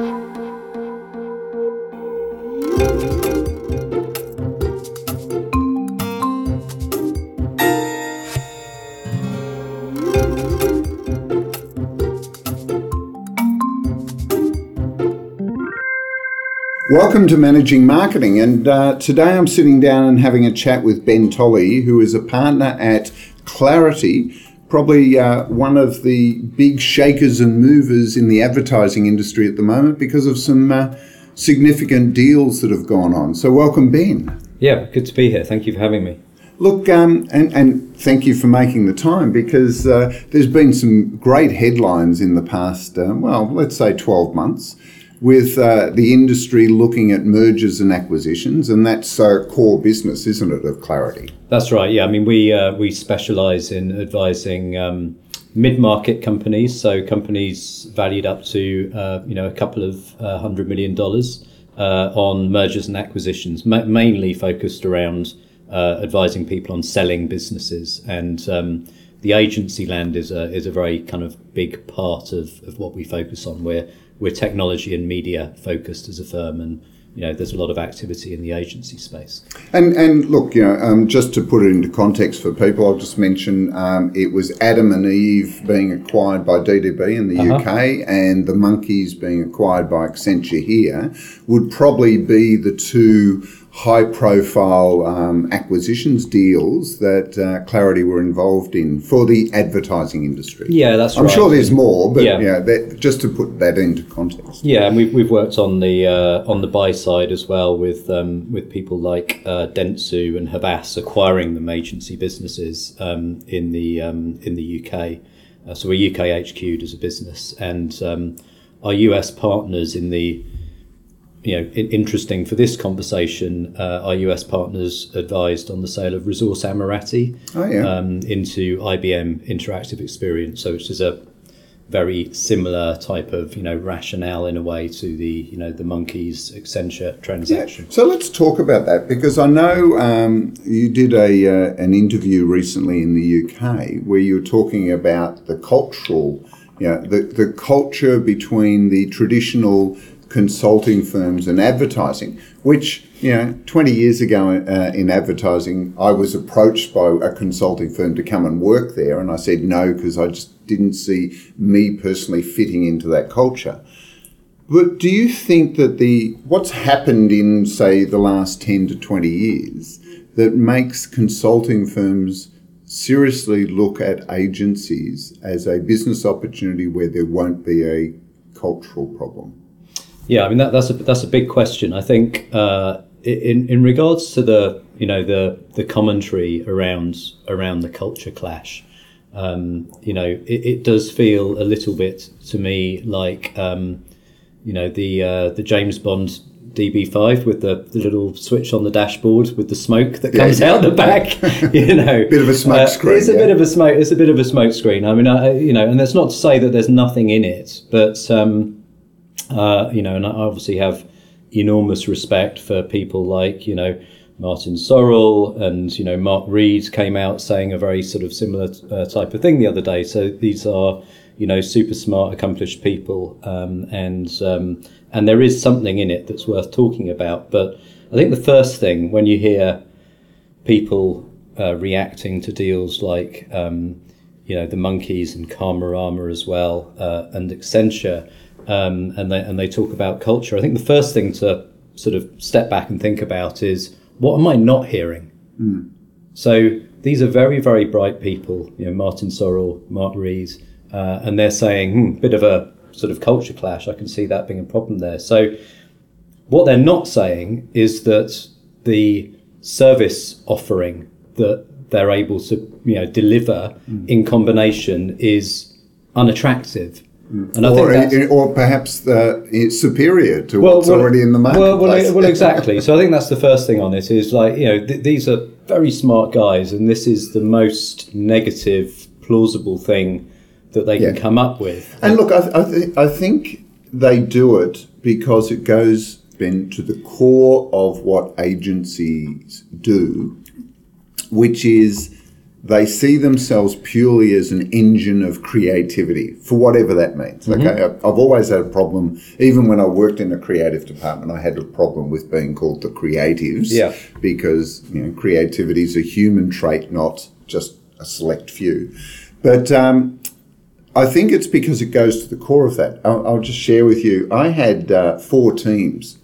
Welcome to Managing Marketing, and uh, today I'm sitting down and having a chat with Ben Tolley, who is a partner at Clarity, probably uh, one of the big shakers and movers in the advertising industry at the moment because of some uh, significant deals that have gone on. So, welcome, Ben. Yeah, good to be here. Thank you for having me. Look, um, and, and thank you for making the time because uh, there's been some great headlines in the past, uh, well, let's say 12 months with uh, the industry looking at mergers and acquisitions, and that's a core business, isn't it, of Clarity? That's right. Yeah, I mean we uh, we specialise in advising um, mid-market companies, so companies valued up to uh, you know a couple of uh, hundred million dollars uh, on mergers and acquisitions, ma- mainly focused around uh, advising people on selling businesses and. Um, the agency land is a is a very kind of big part of, of what we focus on. We're we're technology and media focused as a firm, and you know there's a lot of activity in the agency space. And and look, you know, um, just to put it into context for people, I'll just mention um, it was Adam and Eve being acquired by DDB in the uh-huh. UK, and the Monkeys being acquired by Accenture here would probably be the two high profile um, acquisitions deals that uh, Clarity were involved in for the advertising industry. Yeah, that's right. I'm sure there's more, but yeah, yeah that, just to put that into context. Yeah, and we've, we've worked on the uh, on the buy side as well with um, with people like uh, Dentsu and Havas acquiring them agency businesses um, in the um, in the UK. Uh, so we're UK HQ'd as a business, and um, our US partners in the you know, interesting for this conversation, uh, our US partners advised on the sale of Resource Ammirati oh, yeah. um, into IBM Interactive Experience, so which is a very similar type of you know rationale in a way to the you know the monkeys Accenture transaction. Yeah. So let's talk about that because I know um, you did a uh, an interview recently in the UK where you were talking about the cultural, you know, the the culture between the traditional consulting firms and advertising, which, you know, 20 years ago uh, in advertising, I was approached by a consulting firm to come and work there. And I said no because I just didn't see me personally fitting into that culture. But do you think that the what's happened in, say, the last 10 to 20 years that makes consulting firms seriously look at agencies as a business opportunity where there won't be a cultural problem? Yeah, I mean that, that's a that's a big question. I think uh, in in regards to the you know the the commentary around around the culture clash, um, you know it, it, does feel a little bit to me like um, you know the uh, the James Bond DB5 with the, the little switch on the dashboard with the smoke that comes yeah. out the back. you know, bit of a smoke uh, screen. It's a bit of a smoke. It's a bit of a smoke screen. I mean, I, you know, and that's not to say that there's nothing in it, but um, uh, you know, and I obviously have enormous respect for people like, you know, Martin Sorrell and, you know, Mark Read came out saying a very sort of similar uh, type of thing the other day. So these are, you know, super smart, accomplished people. Um, and, um, and there is something in it that's worth talking about. But I think the first thing when you hear people uh, reacting to deals like, um, you know, the monkeys and Karmarama as well, uh, and Accenture, um, and they and they talk about culture. I think the first thing to sort of step back and think about is what am I not hearing? Mm. So these are very very bright people. You know, Martin Sorrell, Mark Read, uh, and they're saying hmm, bit of a sort of culture clash. I can see that being a problem there. So what they're not saying is that the service offering that they're able to you know deliver mm. in combination is unattractive Mm. or, I think or perhaps it's superior to well, what's well, already in the market. Well, well, exactly. so I think that's the first thing on it is like you know th- these are very smart guys, and this is the most negative, plausible thing that they yeah. can come up with. And look, I, I, th- I think they do it because it goes Ben to the core of what agencies do, which is they see themselves purely as an engine of creativity for whatever that means. Mm-hmm. Okay, I've always had a problem, even when I worked in a creative department, I had a problem with being called the creatives. Yeah. Because you know, creativity is a human trait, not just a select few. But um, I think it's because it goes to the core of that. I'll, I'll just share with you. I had uh, four teams,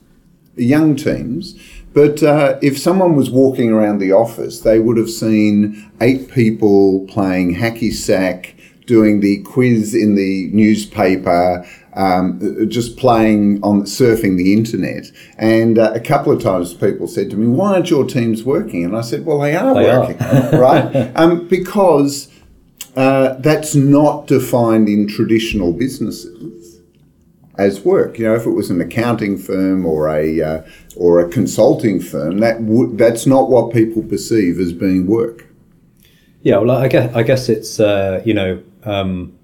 young teams, but uh, if someone was walking around the office, they would have seen eight people playing hacky sack, doing the quiz in the newspaper. Um, just playing on surfing the internet, and uh, a couple of times people said to me, "Why aren't your teams working?" And I said, "Well, they are They are. working, right? Um, because uh, that's not defined in traditional businesses as work. You know, if it was an accounting firm or a uh, or a consulting firm, that would that's not what people perceive as being work. Yeah, well, I guess I guess it's uh, you know um,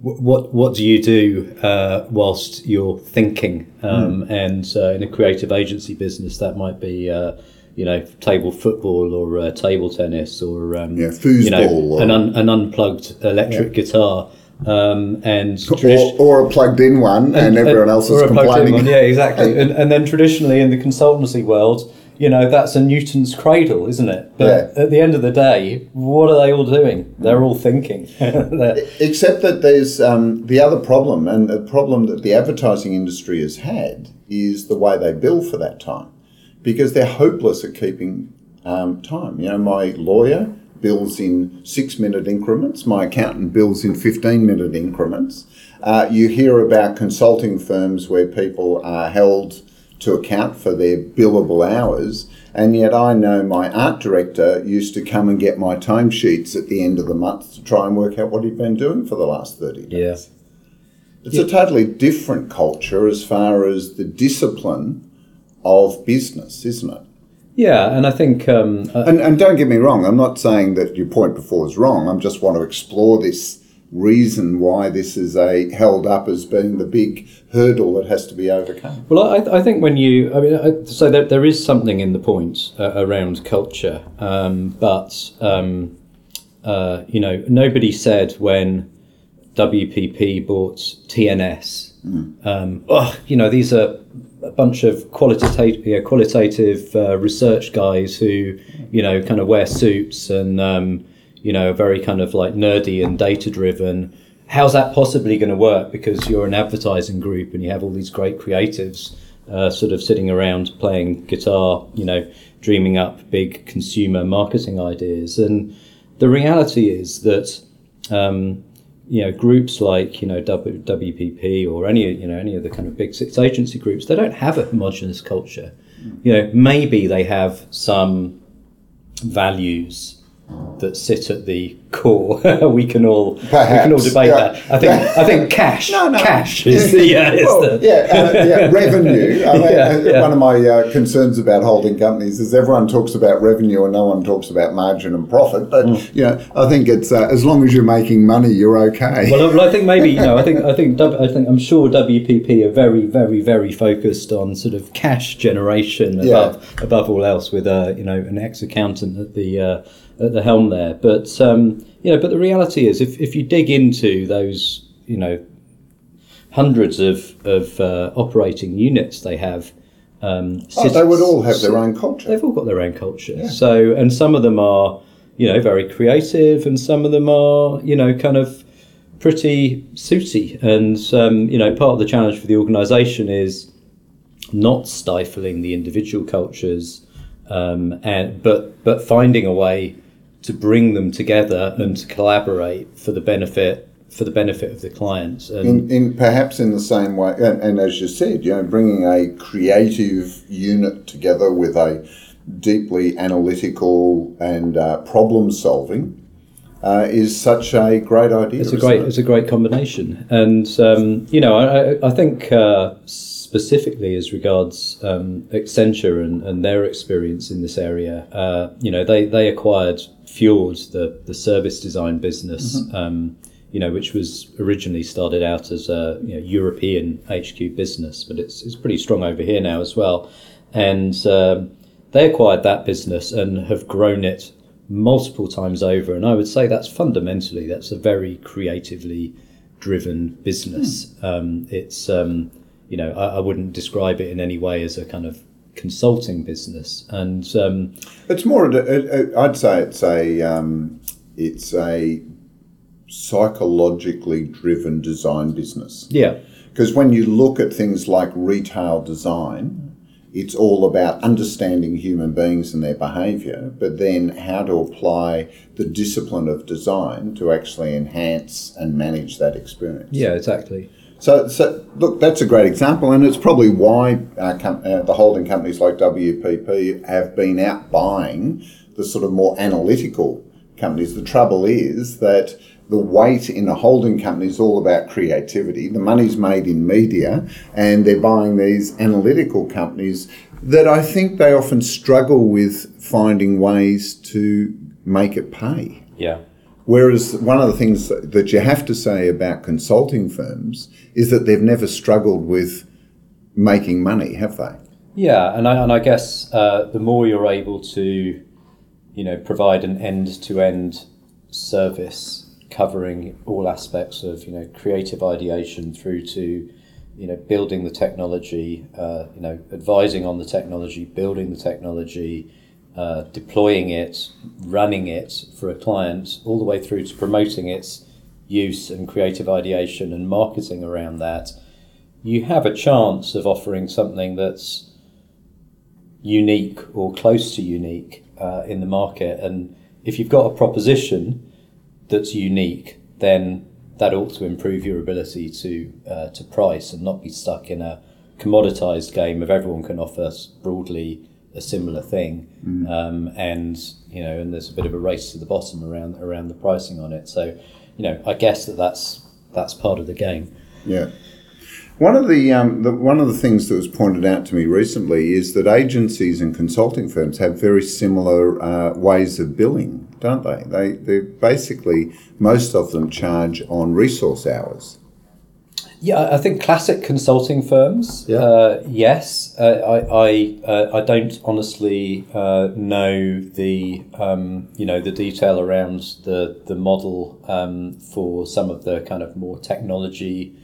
what what do you do uh, whilst you're thinking? Um, And uh, in a creative agency business, that might be uh, you know table football or uh, table tennis or um, Yeah, you know foosball or- an, un- an unplugged electric guitar. Um, and Or, tradi- or a plugged in one, and, everyone else is complaining. one, Yeah, exactly. and, and then traditionally in the consultancy world, you know, that's a Newton's cradle, isn't it? But Yeah. at the end of the day, what are they all doing? They're all thinking. They're- Except that there's um, the other problem, and the problem that the advertising industry has had is the way they bill for that time, because they're hopeless at keeping um, time. You know, my lawyer bills in six minute increments, my accountant bills in 15 minute increments. Uh, you hear about consulting firms where people are held to account for their billable hours. And yet, I know my art director used to come and get my timesheets at the end of the month to try and work out what he'd been doing for the last 30 days. yeah. It's a totally different culture as far as the discipline of business, isn't it? Yeah, and I think um, uh, And, and don't get me wrong, I'm not saying that your point before is wrong. I just want to explore this reason why this is a held up as being the big hurdle that has to be overcome. Well, I, I think when you, I mean, I, so there, there is something in the point uh, around culture, um, but um, uh, you know, nobody said when WPP bought TNS, um, oh, you know, these are a bunch of qualitative, qualitative uh, research guys who, you know, kind of wear suits and, um, you know, very kind of like nerdy and data driven. How's that possibly going to work? Because you're an advertising group and you have all these great creatives uh, sort of sitting around playing guitar, you know, dreaming up big consumer marketing ideas. And the reality is that um, you know groups like you know w, WPP or any you know any of the kind of big six agency groups, they don't have a homogenous culture. You know, maybe they have some values that sit at the core. we can all we can all debate yeah. that. I think I think cash No, no. cash is the yeah, is Well, the yeah, uh, yeah, revenue. I mean, Yeah, uh, yeah. One of my uh, concerns about holding companies is everyone talks about revenue and no one talks about margin and profit. But you know, I think it's uh, as long as you're making money, you're okay. Well, I think maybe you know. I think I think I think I'm sure WPP are very, very, very focused on sort of cash generation above above all else, with a you know an ex accountant at the uh, at the helm there. But um, you know, but the reality is, if if you dig into those, you know, hundreds of of uh, operating units they have. Um, oh, sit- they would all have their own culture. They've all got their own culture. So, and some of them are, you know, very creative, and some of them are, you know, kind of pretty suity. And um, you know, part of the challenge for the organisation is not stifling the individual cultures, um, and but but finding a way to bring them together and to collaborate for the benefit for the benefit of the clients. And In, in perhaps in the same way, and, and as you said, you know, bringing a creative unit together with a deeply analytical and uh, problem solving uh, is such a great idea. It's a great, it? it's a great combination, and um, you know, I, I- I think uh, specifically as regards um, Accenture and, and their experience in this area, uh, you know, they they acquired Fjord, the the service design business, um, you know, which was originally started out as a you know, European HQ business, but it's it's pretty strong over here now as well, and um, they acquired that business and have grown it multiple times over. And I would say that's fundamentally that's a very creatively driven business. Um, it's um, you know I, I, wouldn't describe it in any way as a kind of consulting business, and um, it's more. I'd say it's a um, it's a psychologically driven design business. Yeah, because when you look at things like retail design it's all about understanding human beings and their behaviour, but then how to apply the discipline of design to actually enhance and manage that experience. Yeah, exactly. So, so look, that's a great example, and it's probably why uh, com- uh, the holding companies like WPP have been out buying the sort of more analytical companies. The trouble is that the weight in a holding company is all about creativity. The money's made in media, and they're buying these analytical companies that I think they often struggle with finding ways to make it pay. Yeah. Whereas one of the things that you have to say about consulting firms is that they've never struggled with making money, have they? Yeah, and I, and I guess uh, the more you're able to, you know, provide an end-to-end service covering all aspects of you know creative ideation through to you know building the technology, uh, you know advising on the technology, building the technology, uh, deploying it, running it for a client, all the way through to promoting its use and creative ideation and marketing around that. You have a chance of offering something that's unique or close to unique uh, in the market, and if you've got a proposition that's unique, then that ought to improve your ability to uh, to price and not be stuck in a commoditized game of everyone can offer broadly a similar thing, mm. um, and you know, and there's a bit of a race to the bottom around around the pricing on it. So, you know, I guess that that's that's part of the game. Yeah. One of the, um, the, one of the things that was pointed out to me recently is that agencies and consulting firms have very similar uh, ways of billing, don't they? They they basically most of them charge on resource hours. Yeah, I think classic consulting firms. Yeah. Uh, yes, uh, I I, uh, I don't honestly uh, know the um, you know the detail around the the model um, for some of the kind of more technology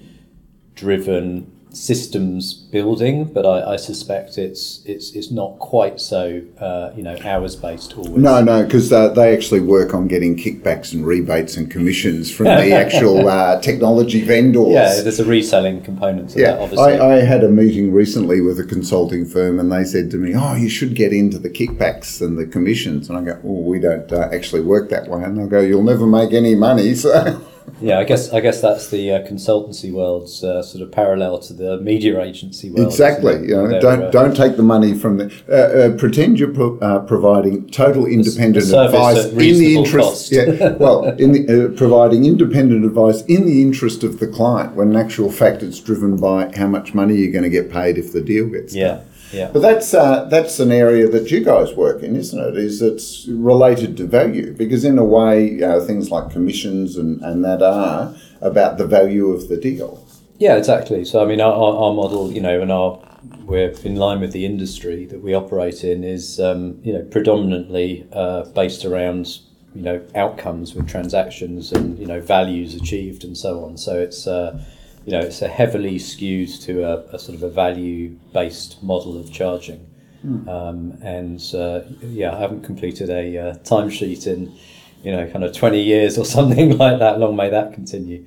driven systems building, but I, I, suspect it's it's it's not quite so uh, you know hours based always. No, no, because uh, they actually work on getting kickbacks and rebates and commissions from the actual uh, technology vendors. Yeah, there's a reselling component to yeah, that. Obviously, I, I, had a meeting recently with a consulting firm, and they said to me, "Oh, you should get into the kickbacks and the commissions." And I go, "Oh, we don't uh, actually work that way." And they'll go, "You'll never make any money." So yeah, I guess I guess that's the uh, consultancy world's uh, sort of parallel to the media agency world. Exactly. You know, don't uh, don't take the money from the uh, uh, pretend you're pro- uh, providing total independent advice in the interest. yeah, well, in the, providing independent advice in the interest of the client, when in actual fact it's driven by how much money you're going to get paid if the deal gets yeah. done. Yeah. But that's uh, that's an area that you guys work in, isn't it? Is it's related to value because in a way, things like commissions and, and that are about the value of the deal. Yeah, exactly. So I mean, our, our model, you know, and our we're in line with the industry that we operate in is um, you know predominantly uh, based around you know outcomes with transactions and you know values achieved and so on. So it's uh, you know, it's a heavily skewed to a, a sort of a value-based model of charging. Mm. Um, and uh, yeah, I haven't completed a uh, timesheet in, you know, kind of 20 years or something like that. Long may that continue.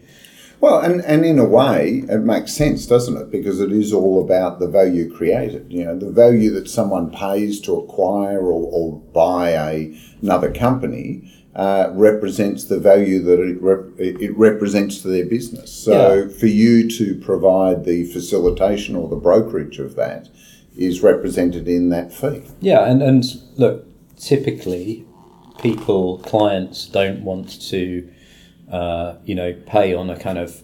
Well, and, and in a way, it makes sense, doesn't it? Because it is all about the value created. You know, the value that someone pays to acquire or, or buy a, another company uh, represents the value that it, rep- it represents to their business. So yeah. for you to provide the facilitation or the brokerage of that is represented in that fee. Yeah, and, and look, typically people, clients don't want to, uh, you know, pay on a kind of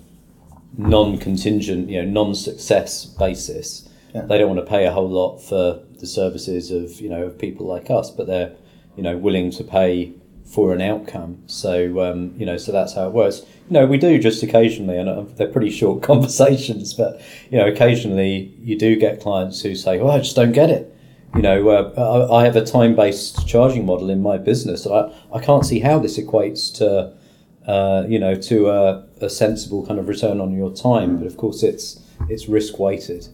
non-contingent, you know, non-success basis. Yeah. They don't want to pay a whole lot for the services of, you know, of people like us, but they're, you know, willing to pay for an outcome. So um, you know, so that's how it works. You know, we do just occasionally, and uh, they're pretty short conversations, but you know, occasionally you do get clients who say, "Well, I just don't get it." you know, uh, I, I have a time based charging model in my business. I, I can't see how this equates to, uh, you know, to a, a, sensible kind of return on your time. But of course, it's it's risk weighted.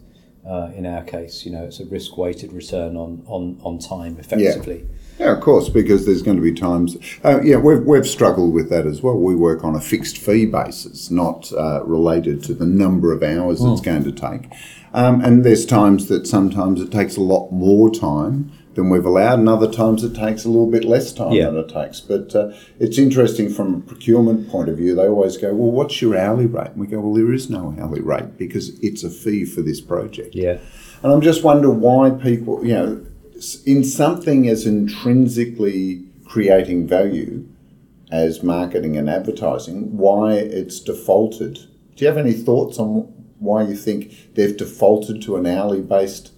Uh, in our case, you know, it's a risk weighted return on, on, on time effectively. Yeah. Yeah, of course, because there's going to be times. Uh, yeah, we've, we've struggled with that as well. We work on a fixed fee basis, not uh, related to the number of hours oh. it's going to take. Um, and there's times that sometimes it takes a lot more time than we've allowed, and other times it takes a little bit less time yeah. than it takes. But uh, it's interesting from a procurement point of view. They always go, "Well, what's your hourly rate?" And we go, "Well, there is no hourly rate because it's a fee for this project." Yeah. And I'm just wondering why people, you know, in something as intrinsically creating value as marketing and advertising, why it's defaulted. Do you have any thoughts on why you think they've defaulted to an hourly based,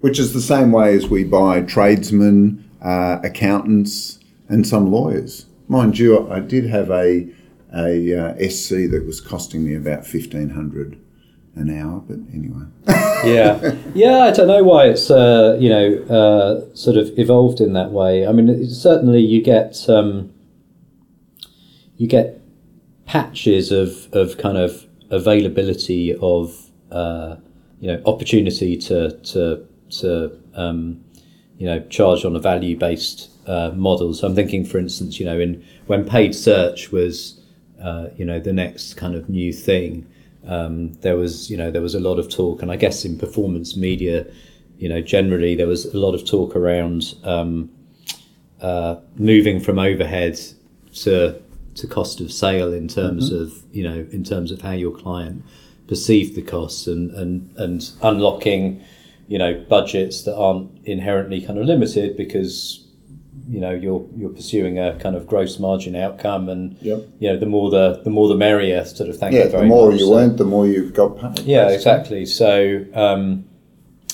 which is the same way as we buy tradesmen, uh, accountants, and some lawyers? Mind you, I did have a a uh, SC that was costing me about fifteen hundred an hour, but anyway. yeah, yeah. I don't know why it's uh, you know uh, sort of evolved in that way. I mean, certainly you get um, you get patches of of kind of availability of uh, you know opportunity to to to um, you know charge on a value based uh, model. So I'm thinking, for instance, you know, in when paid search was uh, you know the next kind of new thing um, there was you know there was a lot of talk, and I guess in performance media, you know generally there was a lot of talk around um, uh, moving from overhead to to cost of sale in terms mm-hmm. of you know in terms of how your client perceived the costs and and and unlocking you know budgets that aren't inherently kind of limited because you know you're you're pursuing a kind of gross margin outcome, and yep. you know the more the the more the merrier. Sort of thing yeah, the more much. you earned, the more you've got paid. Yeah, exactly. So um,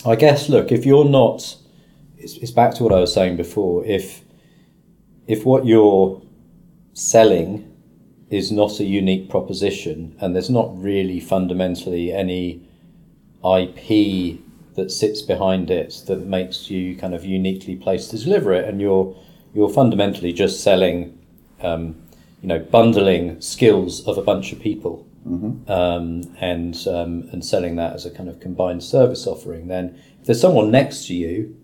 I guess look, if you're not, it's, it's back to what I was saying before. If if what you're selling is not a unique proposition, and there's not really fundamentally any IP that sits behind it that makes you kind of uniquely placed to deliver it, and you're you're fundamentally just selling, um, you know, bundling skills of a bunch of people, mm-hmm. um, and um, and selling that as a kind of combined service offering. Then, if there's someone next to you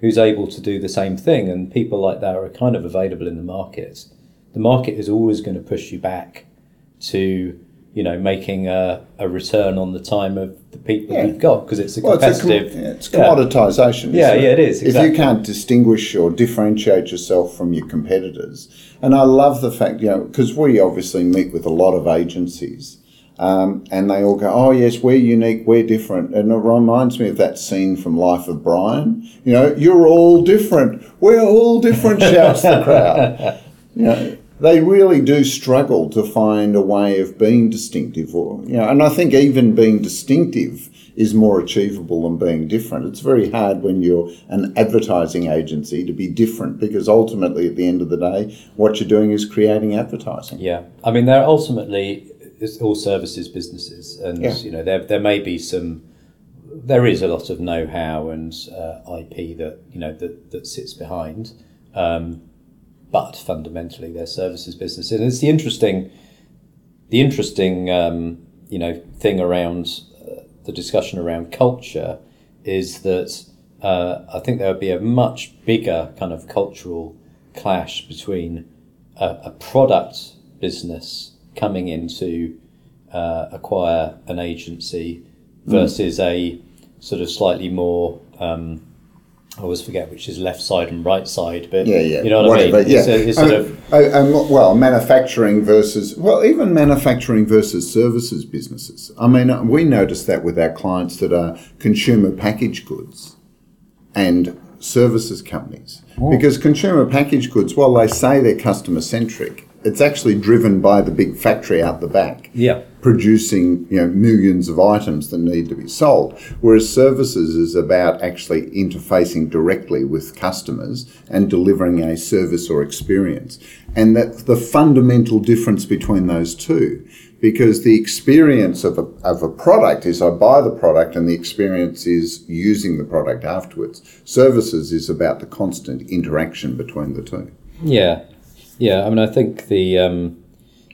who's able to do the same thing, and people like that are kind of available in the market, the market is always going to push you back to you know, making a, a return on the time of the people yeah. you've got because it's a well, competitive. It's, a com- yeah, it's commoditization. Yeah, yeah, it is. Exactly. If you can't distinguish or differentiate yourself from your competitors, and I love the fact, you know, because we obviously meet with a lot of agencies. Um, and they all go, oh yes, we're unique, we're different, and it reminds me of that scene from Life of Brian. You know, you're all different, we're all different, shouts the crowd. You know, they really do struggle to find a way of being distinctive or you know and I think even being distinctive is more achievable than being different. It's very hard when you're an advertising agency to be different because ultimately at the end of the day what you're doing is creating advertising. Yeah. I mean they're ultimately it's all services businesses and yeah. you know there there may be some there is a lot of know-how and uh, IP that you know that that sits behind um, but fundamentally they're services business. And it's the interesting, the interesting, um, you know, thing around uh, the discussion around culture is that uh, I think there would be a much bigger kind of cultural clash between a, a product business coming in to uh, acquire an agency hmm. versus mm. a sort of slightly more um, I always forget which is left side and right side, but yeah, yeah, you know what Whatever, I mean. Yeah, it's, a, it's sort of um, well, manufacturing versus well, even manufacturing versus services businesses. I mean, uh, we notice that with our clients that are consumer packaged goods and services companies, oh. because consumer packaged goods, while they say they're customer centric, it's actually driven by the big factory out the back. Yeah. Producing you know millions of items that need to be sold, whereas services is about actually interfacing directly with customers and delivering a service or experience, and that the fundamental difference between those two because the experience of a, of a product is I buy the product and the experience is using the product afterwards. Services is about the constant interaction between the two. Yeah, yeah. I mean, I think the um,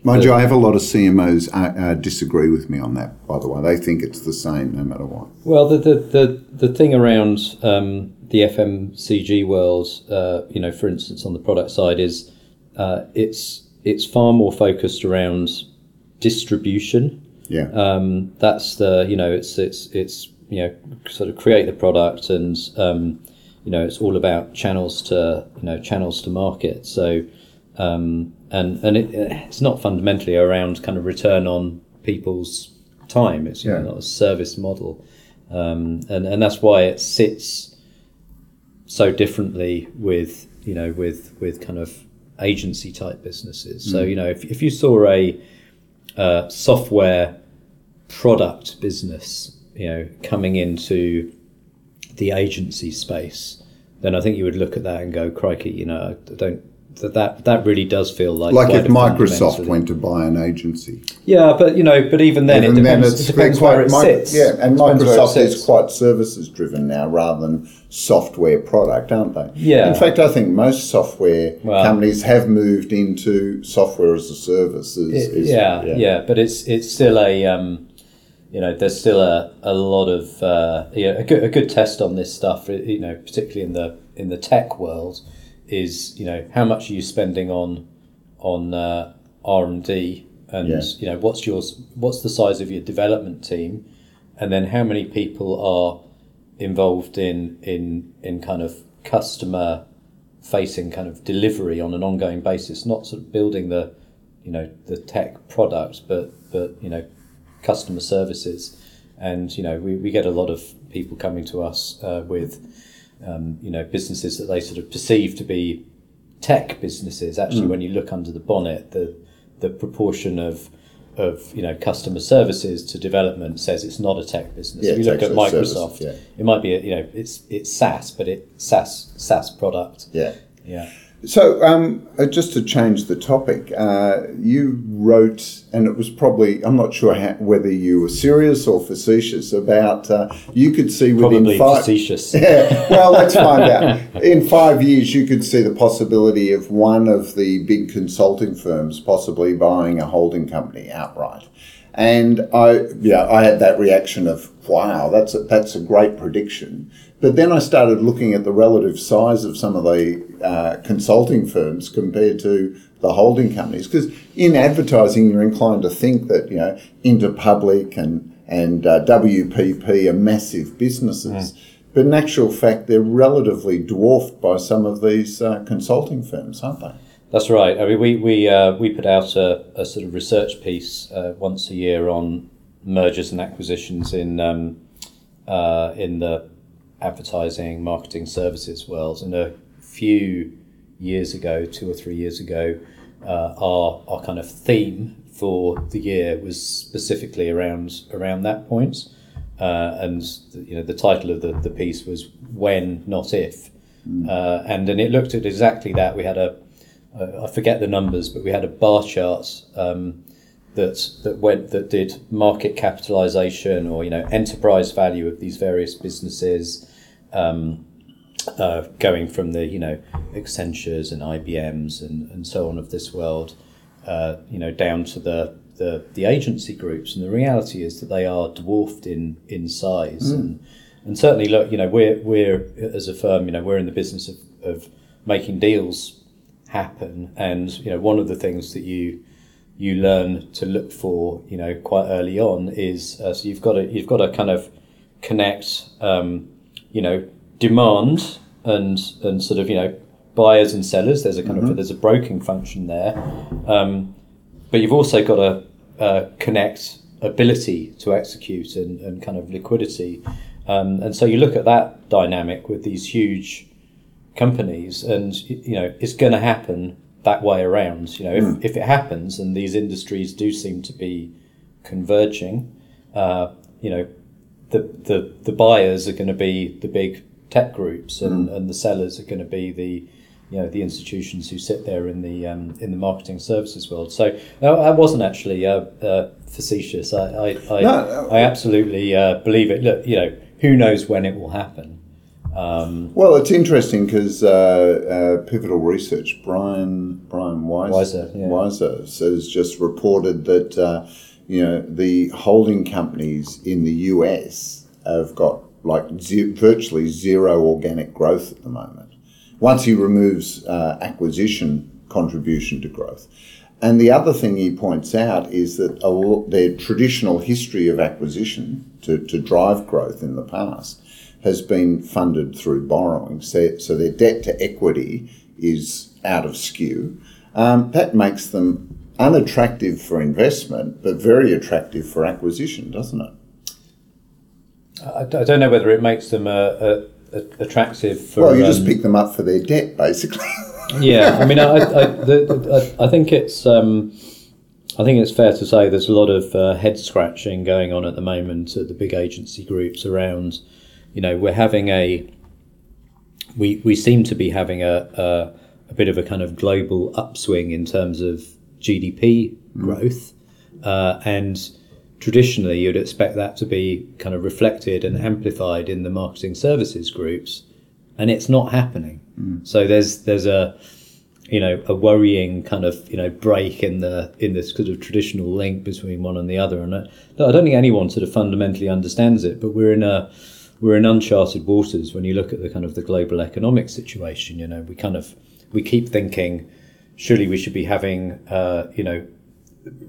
Mind you, I have a lot of CMOs uh, uh, disagree with me on that. By the way, they think it's the same no matter what. Well, the the the, the thing around um, the FMCG world, uh, you know, for instance, on the product side, is uh, it's it's far more focused around distribution. Yeah. Um, that's the you know it's it's it's you know sort of create the product and um, you know it's all about channels to you know channels to market. So um, and and it, it's not fundamentally around kind of return on people's time. It's you Yeah. know not a service model, um, and and that's why it sits so differently with you know with with kind of agency type businesses. So you know if if you saw a uh, software product business, you know, coming into the agency space, then I think you would look at that and go, "Crikey!" You know, I don't that that, that really does feel like Like if Microsoft went to buy an agency. Yeah, but you know, but even then, Even it then depends, it depends where it sits. Yeah, and Depends where it Microsoft is quite services driven now rather than software product, aren't they? Yeah. In fact, I think most software Well- companies have moved into software as a service. Is, It- is- yeah, yeah, but it's it's still a um, you know there's still a, a lot of uh, yeah, a good a good test on this stuff. You know, particularly in the in the tech world, is you know how much are you spending on on uh, R and D, and Yeah. you know what's yours what's the size of your development team, and then how many people are involved in in in kind of customer facing kind of delivery on an ongoing basis, not sort of building the you know the tech product, but but you know customer services, and you know we, we get a lot of people coming to us uh, with um, you know businesses that they sort of perceive to be tech businesses. Actually, when you look under the bonnet, the the proportion of of you know customer services to development says it's not a tech business. Yeah, if you look at a service, Microsoft, yeah. it might be a, you know it's it's SaaS, but it SaaS SaaS product. yeah. Yeah. So, um, uh, just to change the topic, uh, you wrote, and it was probably, I'm not sure how, whether you were serious or facetious about, uh, you could see within Probably five. facetious. Yeah, well, let's find out. In five years, you could see the possibility of one of the big consulting firms possibly buying a holding company outright. And I, yeah, I had that reaction of, wow, that's a, that's a great prediction. But then I started looking at the relative size of some of the uh, consulting firms compared to the holding companies. Because in advertising, you're inclined to think that, you know, Interpublic and, and uh, WPP are massive businesses. But in actual fact, they're relatively dwarfed by some of these uh, consulting firms, aren't they? That's right. I mean, we we uh, we put out a, a sort of research piece uh, once a year on mergers and acquisitions in um, uh, in the advertising marketing services world. And a few years ago, two or three years ago, uh, our our kind of theme for the year was specifically around around that point. Uh, and the, you know the title of the, the piece was when not if uh, and and it looked at exactly that we had a uh, I forget the numbers, but we had a bar chart um, that that went that did market capitalization or you know enterprise value of these various businesses, um, uh, going from the you know Accentures and IBMs and, and so on of this world, uh, you know down to the, the the agency groups, and the reality is that they are dwarfed in in size and. And certainly, look, you know, we're we're as a firm, you know, we're in the business of, of making deals happen. And you know one of the things that you you learn to look for you know quite early on is uh, so you've got to you've got to kind of connect um, you know demand and and sort of you know buyers and sellers. There's a kind of there's a broking function there. Um, but you've also got to uh, connect ability to execute and, and kind of liquidity. Um, and so you look at that dynamic with these huge companies and you know it's going to happen that way around you know if, if it happens and these industries do seem to be converging uh, you know the, the the buyers are going to be the big tech groups and, and the sellers are going to be the you know the institutions who sit there in the um, in the marketing services world. So no, I wasn't actually uh, uh, facetious. I I, I, No, I absolutely uh, believe it. Look, you know, who knows when it will happen. Um, Well, it's interesting because uh, uh, Pivotal Research, Brian Brian Wieser, Wieser, yeah. Wieser has just reported that uh, you know the holding companies in the US have got like ze- virtually zero organic growth at the moment. Once he removes uh, acquisition contribution to growth. And the other thing he points out is that a their traditional history of acquisition to, to drive growth in the past has been funded through borrowing. So, so their debt to equity is out of skew. Um, that makes them unattractive for investment, but very attractive for acquisition, doesn't it? I, I don't know whether it makes them uh, uh, attractive for. Well, you just um, pick them up for their debt, basically. yeah, I mean, I, I, the, I, I think it's um, I think it's fair to say there's a lot of uh, head scratching going on at the moment at the big agency groups around. You know, we're having a we we seem to be having a a, a bit of a kind of global upswing in terms of GDP growth, uh, and traditionally you'd expect that to be kind of reflected and amplified in the marketing services groups, and it's not happening. So there's there's a you know a worrying kind of you know break in the in this sort of traditional link between one and the other, and I, I don't think anyone sort of fundamentally understands it. But we're in a we're in uncharted waters when you look at the kind of the global economic situation. You know, we kind of we keep thinking surely we should be having uh, you know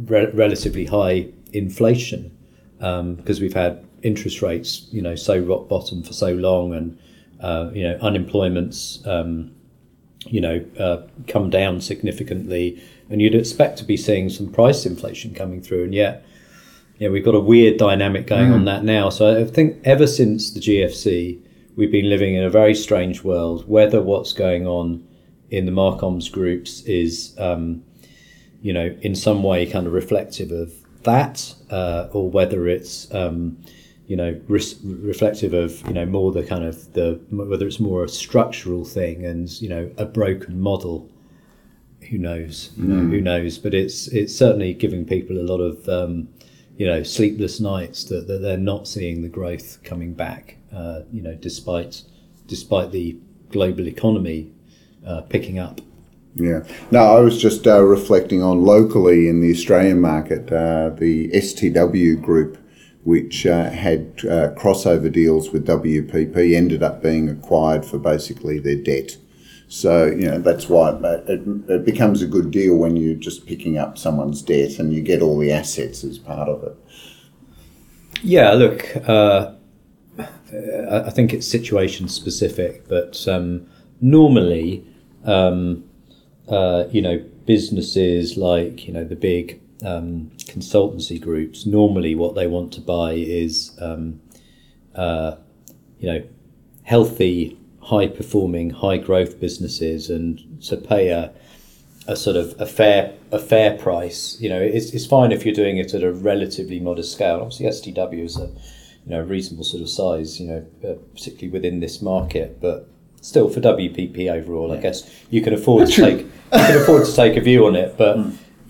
re- relatively high inflation because we've had interest rates you know so rock bottom for so long and uh, you know unemployment's um, you know uh, come down significantly and you'd expect to be seeing some price inflation coming through and yet know, we've got a weird dynamic going on that now so I think ever since the GFC we've been living in a very strange world whether what's going on in the Marcoms groups is um, you know, in some way kind of reflective of that, uh, or whether it's, um, you know, res- reflective of, you know, more the kind of the, whether it's more a structural thing and, you know, a broken model. Who knows? You know, who knows? But it's it's certainly giving people a lot of, um, you know, sleepless nights that, that they're not seeing the growth coming back. Uh, you know, despite despite the global economy uh, picking up. Yeah. No, I was just uh, reflecting on locally in the Australian market, uh, the STW group, which uh, had uh, crossover deals with WPP, ended up being acquired for basically their debt. So, you know, that's why it, it becomes a good deal when you're just picking up someone's debt and you get all the assets as part of it. Yeah, look, uh, I think it's situation specific, but um, normally, um, uh, you know, businesses like you know the big um, consultancy groups, normally what they want to buy is um, uh, you know healthy, high performing, high growth businesses, and to pay a a sort of a fair a fair price. You know, it's, it's fine if you're doing it at a relatively modest scale. Obviously, STW is a you know reasonable sort of size. You know, uh, particularly within this market, but still for WPP overall, I guess you can afford to take you can afford to take a view on it, but.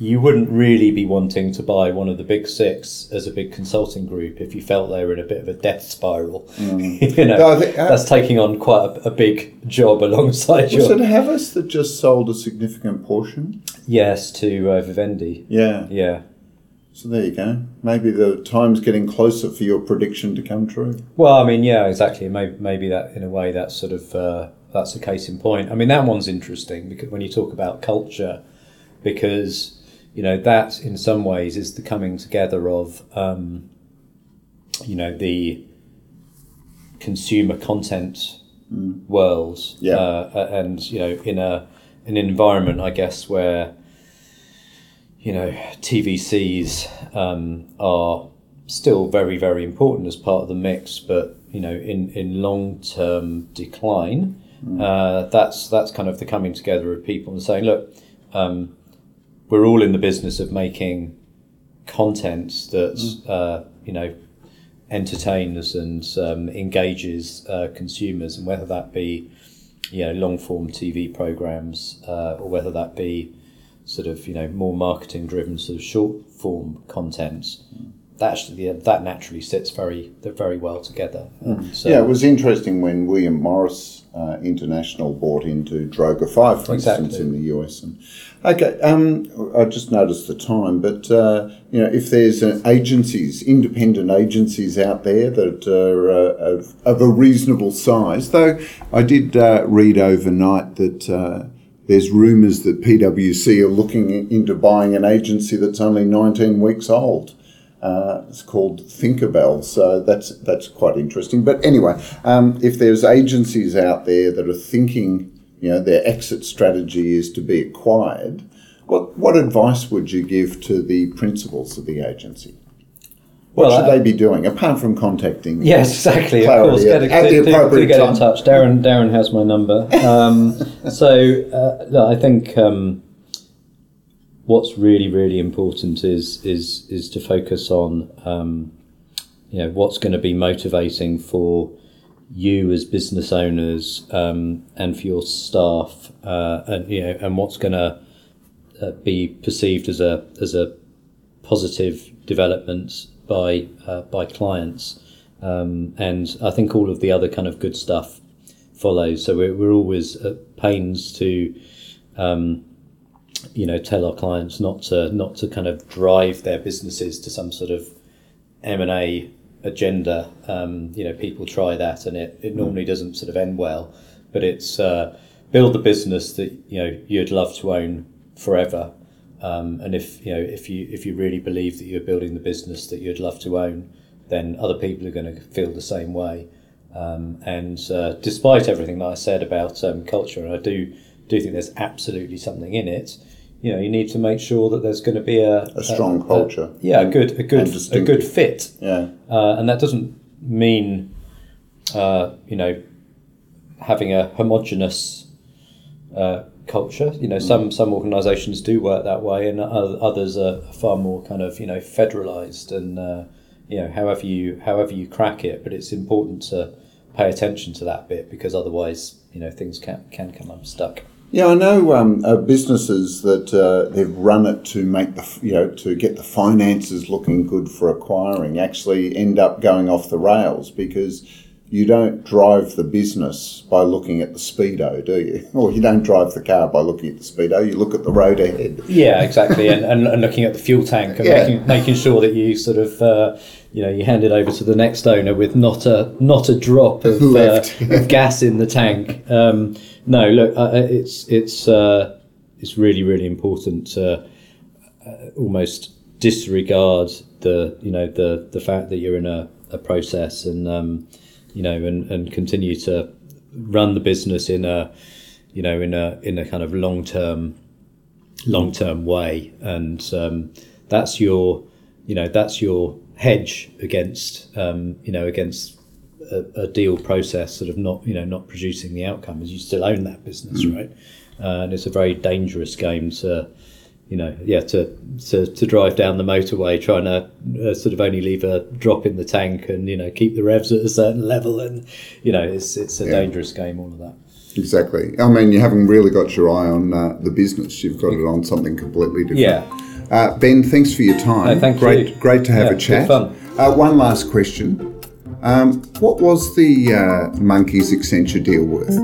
You wouldn't really be wanting to buy one of the big six as a big consulting group if you felt they were in a bit of a death spiral. you know, No, think- uh, that's taking on quite a, a big job alongside Was your it Havas that just sold a significant portion? Yes, to uh, Vivendi. Yeah. Yeah. So there you go. Maybe the time's getting closer for your prediction to come true. Well, I mean, yeah, exactly. Maybe, maybe that in a way that's sort of uh, that's a case in point. I mean, that one's interesting because when you talk about culture, because you know that in some ways is the coming together of um, you know the consumer content world, Yeah. uh, and you know in a an environment, I guess, where you know TVCs um, are still very very important as part of the mix, but you know in in long term decline. Uh, that's that's kind of the coming together of people and saying, look, um, we're all in the business of making content that uh, you know entertains and um, engages uh, consumers, and whether that be you know long form TV programs, uh, or whether that be sort of you know more marketing driven sort of short form content. That actually that naturally sits very very well together. And, Hmm. yeah, it was interesting when William Morris uh, International bought into Droga5, for Exactly. instance, in the US. And okay, um, I just noticed the time, but uh, you know, if there's uh, agencies, independent agencies out there that are uh, of, of a reasonable size, though, I did uh, read overnight that. Uh, there's rumours that PwC are looking into buying an agency that's only 19 weeks old. Uh, it's called Thinkerbell, so that's that's quite interesting. But anyway, um, if there's agencies out there that are thinking, you know, their exit strategy is to be acquired, what what advice would you give to the principals of the agency? What Well, should I- they be doing apart from contacting? Yes, exactly. Of course, at- get, at the do, do, do get in touch. Darren, Darren has my number. Um, so uh, I think um, what's really, really important is is is to focus on um, you know what's going to be motivating for you as business owners um, and for your staff, uh, and you know, and what's going to uh, be perceived as a as a positive development by uh, by clients, um, and I think all of the other kind of good stuff follows. So we're, we're always at pains to, um, you know, tell our clients not to not to kind of drive their businesses to some sort of M and A agenda. Um, you know, people try that, and it, it normally doesn't sort of end well. But it's uh, build the business that you know you'd love to own forever. Um, and if you know if you if you really believe that you're building the business that you'd love to own, then other people are going to feel the same way. Um, and uh, despite everything that I said about um, culture, and I do do think there's absolutely something in it. You know, you need to make sure that there's going to be a, A strong culture. yeah, a good a good a good fit. Yeah. Uh, and that doesn't mean, uh, you know, having a homogenous uh, culture. You know, some some organisations do work that way, and others are far more kind of you know federalised and uh, you know however you however you crack it. But it's important to pay attention to that bit because otherwise, you know, things can can come unstuck. Yeah, I know um, uh, businesses that uh, they've run it to make the you know to get the finances looking good for acquiring actually end up going off the rails because you don't drive the business by looking at the speedo, do you? Or you don't drive the car by looking at the speedo. You look at the road ahead. Yeah, exactly, and, and, and looking at the fuel tank and Yeah. making making sure that you sort of uh, you know you hand it over to the next owner with not a not a drop of, uh, of gas in the tank. Um, no, look, uh, uh, it's it's uh, it's really really important to uh, almost disregard the you know the the fact that you're in a, a process and um, you know and, and continue to run the business in a you know in a in a kind of long term long term way, and um, that's your you know that's your hedge against um, you know against a, a deal process sort of not you know not producing the outcome as you still own that business right uh, and it's a very dangerous game to you know yeah to to, to drive down the motorway trying to uh, sort of only leave a drop in the tank and you know keep the revs at a certain level and you know it's it's a Yeah. dangerous game all of that Exactly. I mean, you haven't really got your eye on uh, the business. You've got it on something completely different. yeah Uh, ben, thanks for your time. No, thank great, you. Great to have Yeah, a chat. fun. Uh, one last question. Um, what was the uh, Monkeys Accenture deal worth?